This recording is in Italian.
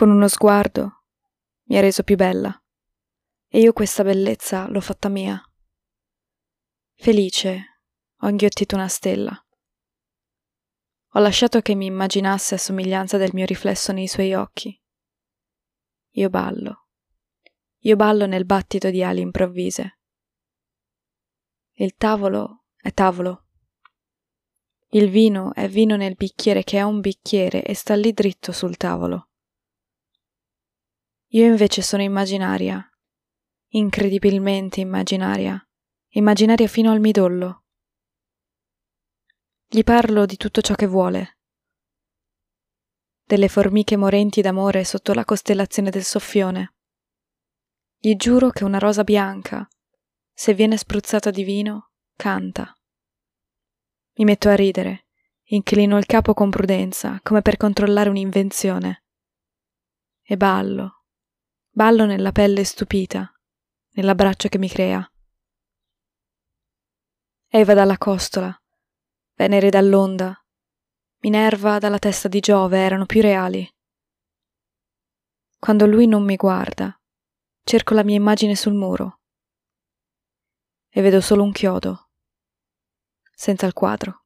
Con uno sguardo mi ha reso più bella e io questa bellezza l'ho fatta mia. Felice, ho inghiottito una stella. Ho lasciato che mi immaginasse a somiglianza del mio riflesso nei suoi occhi. Io ballo. Io ballo nel battito di ali improvvise. Il tavolo è tavolo. Il vino è vino nel bicchiere che è un bicchiere e sta lì dritto sul tavolo. Io invece sono immaginaria, incredibilmente immaginaria, immaginaria fino al midollo. Gli parlo di tutto ciò che vuole, delle formiche morenti d'amore sotto la costellazione del soffione. Gli giuro che una rosa bianca, se viene spruzzata di vino, canta. Mi metto a ridere, inclino il capo con prudenza, come per controllare un'invenzione. E ballo, ballo nella pelle stupita, nell'abbraccio che mi crea. Eva dalla costola, Venere dall'onda, Minerva dalla testa di Giove erano più reali. Quando lui non mi guarda, cerco la mia immagine sul muro e vedo solo un chiodo, senza il quadro.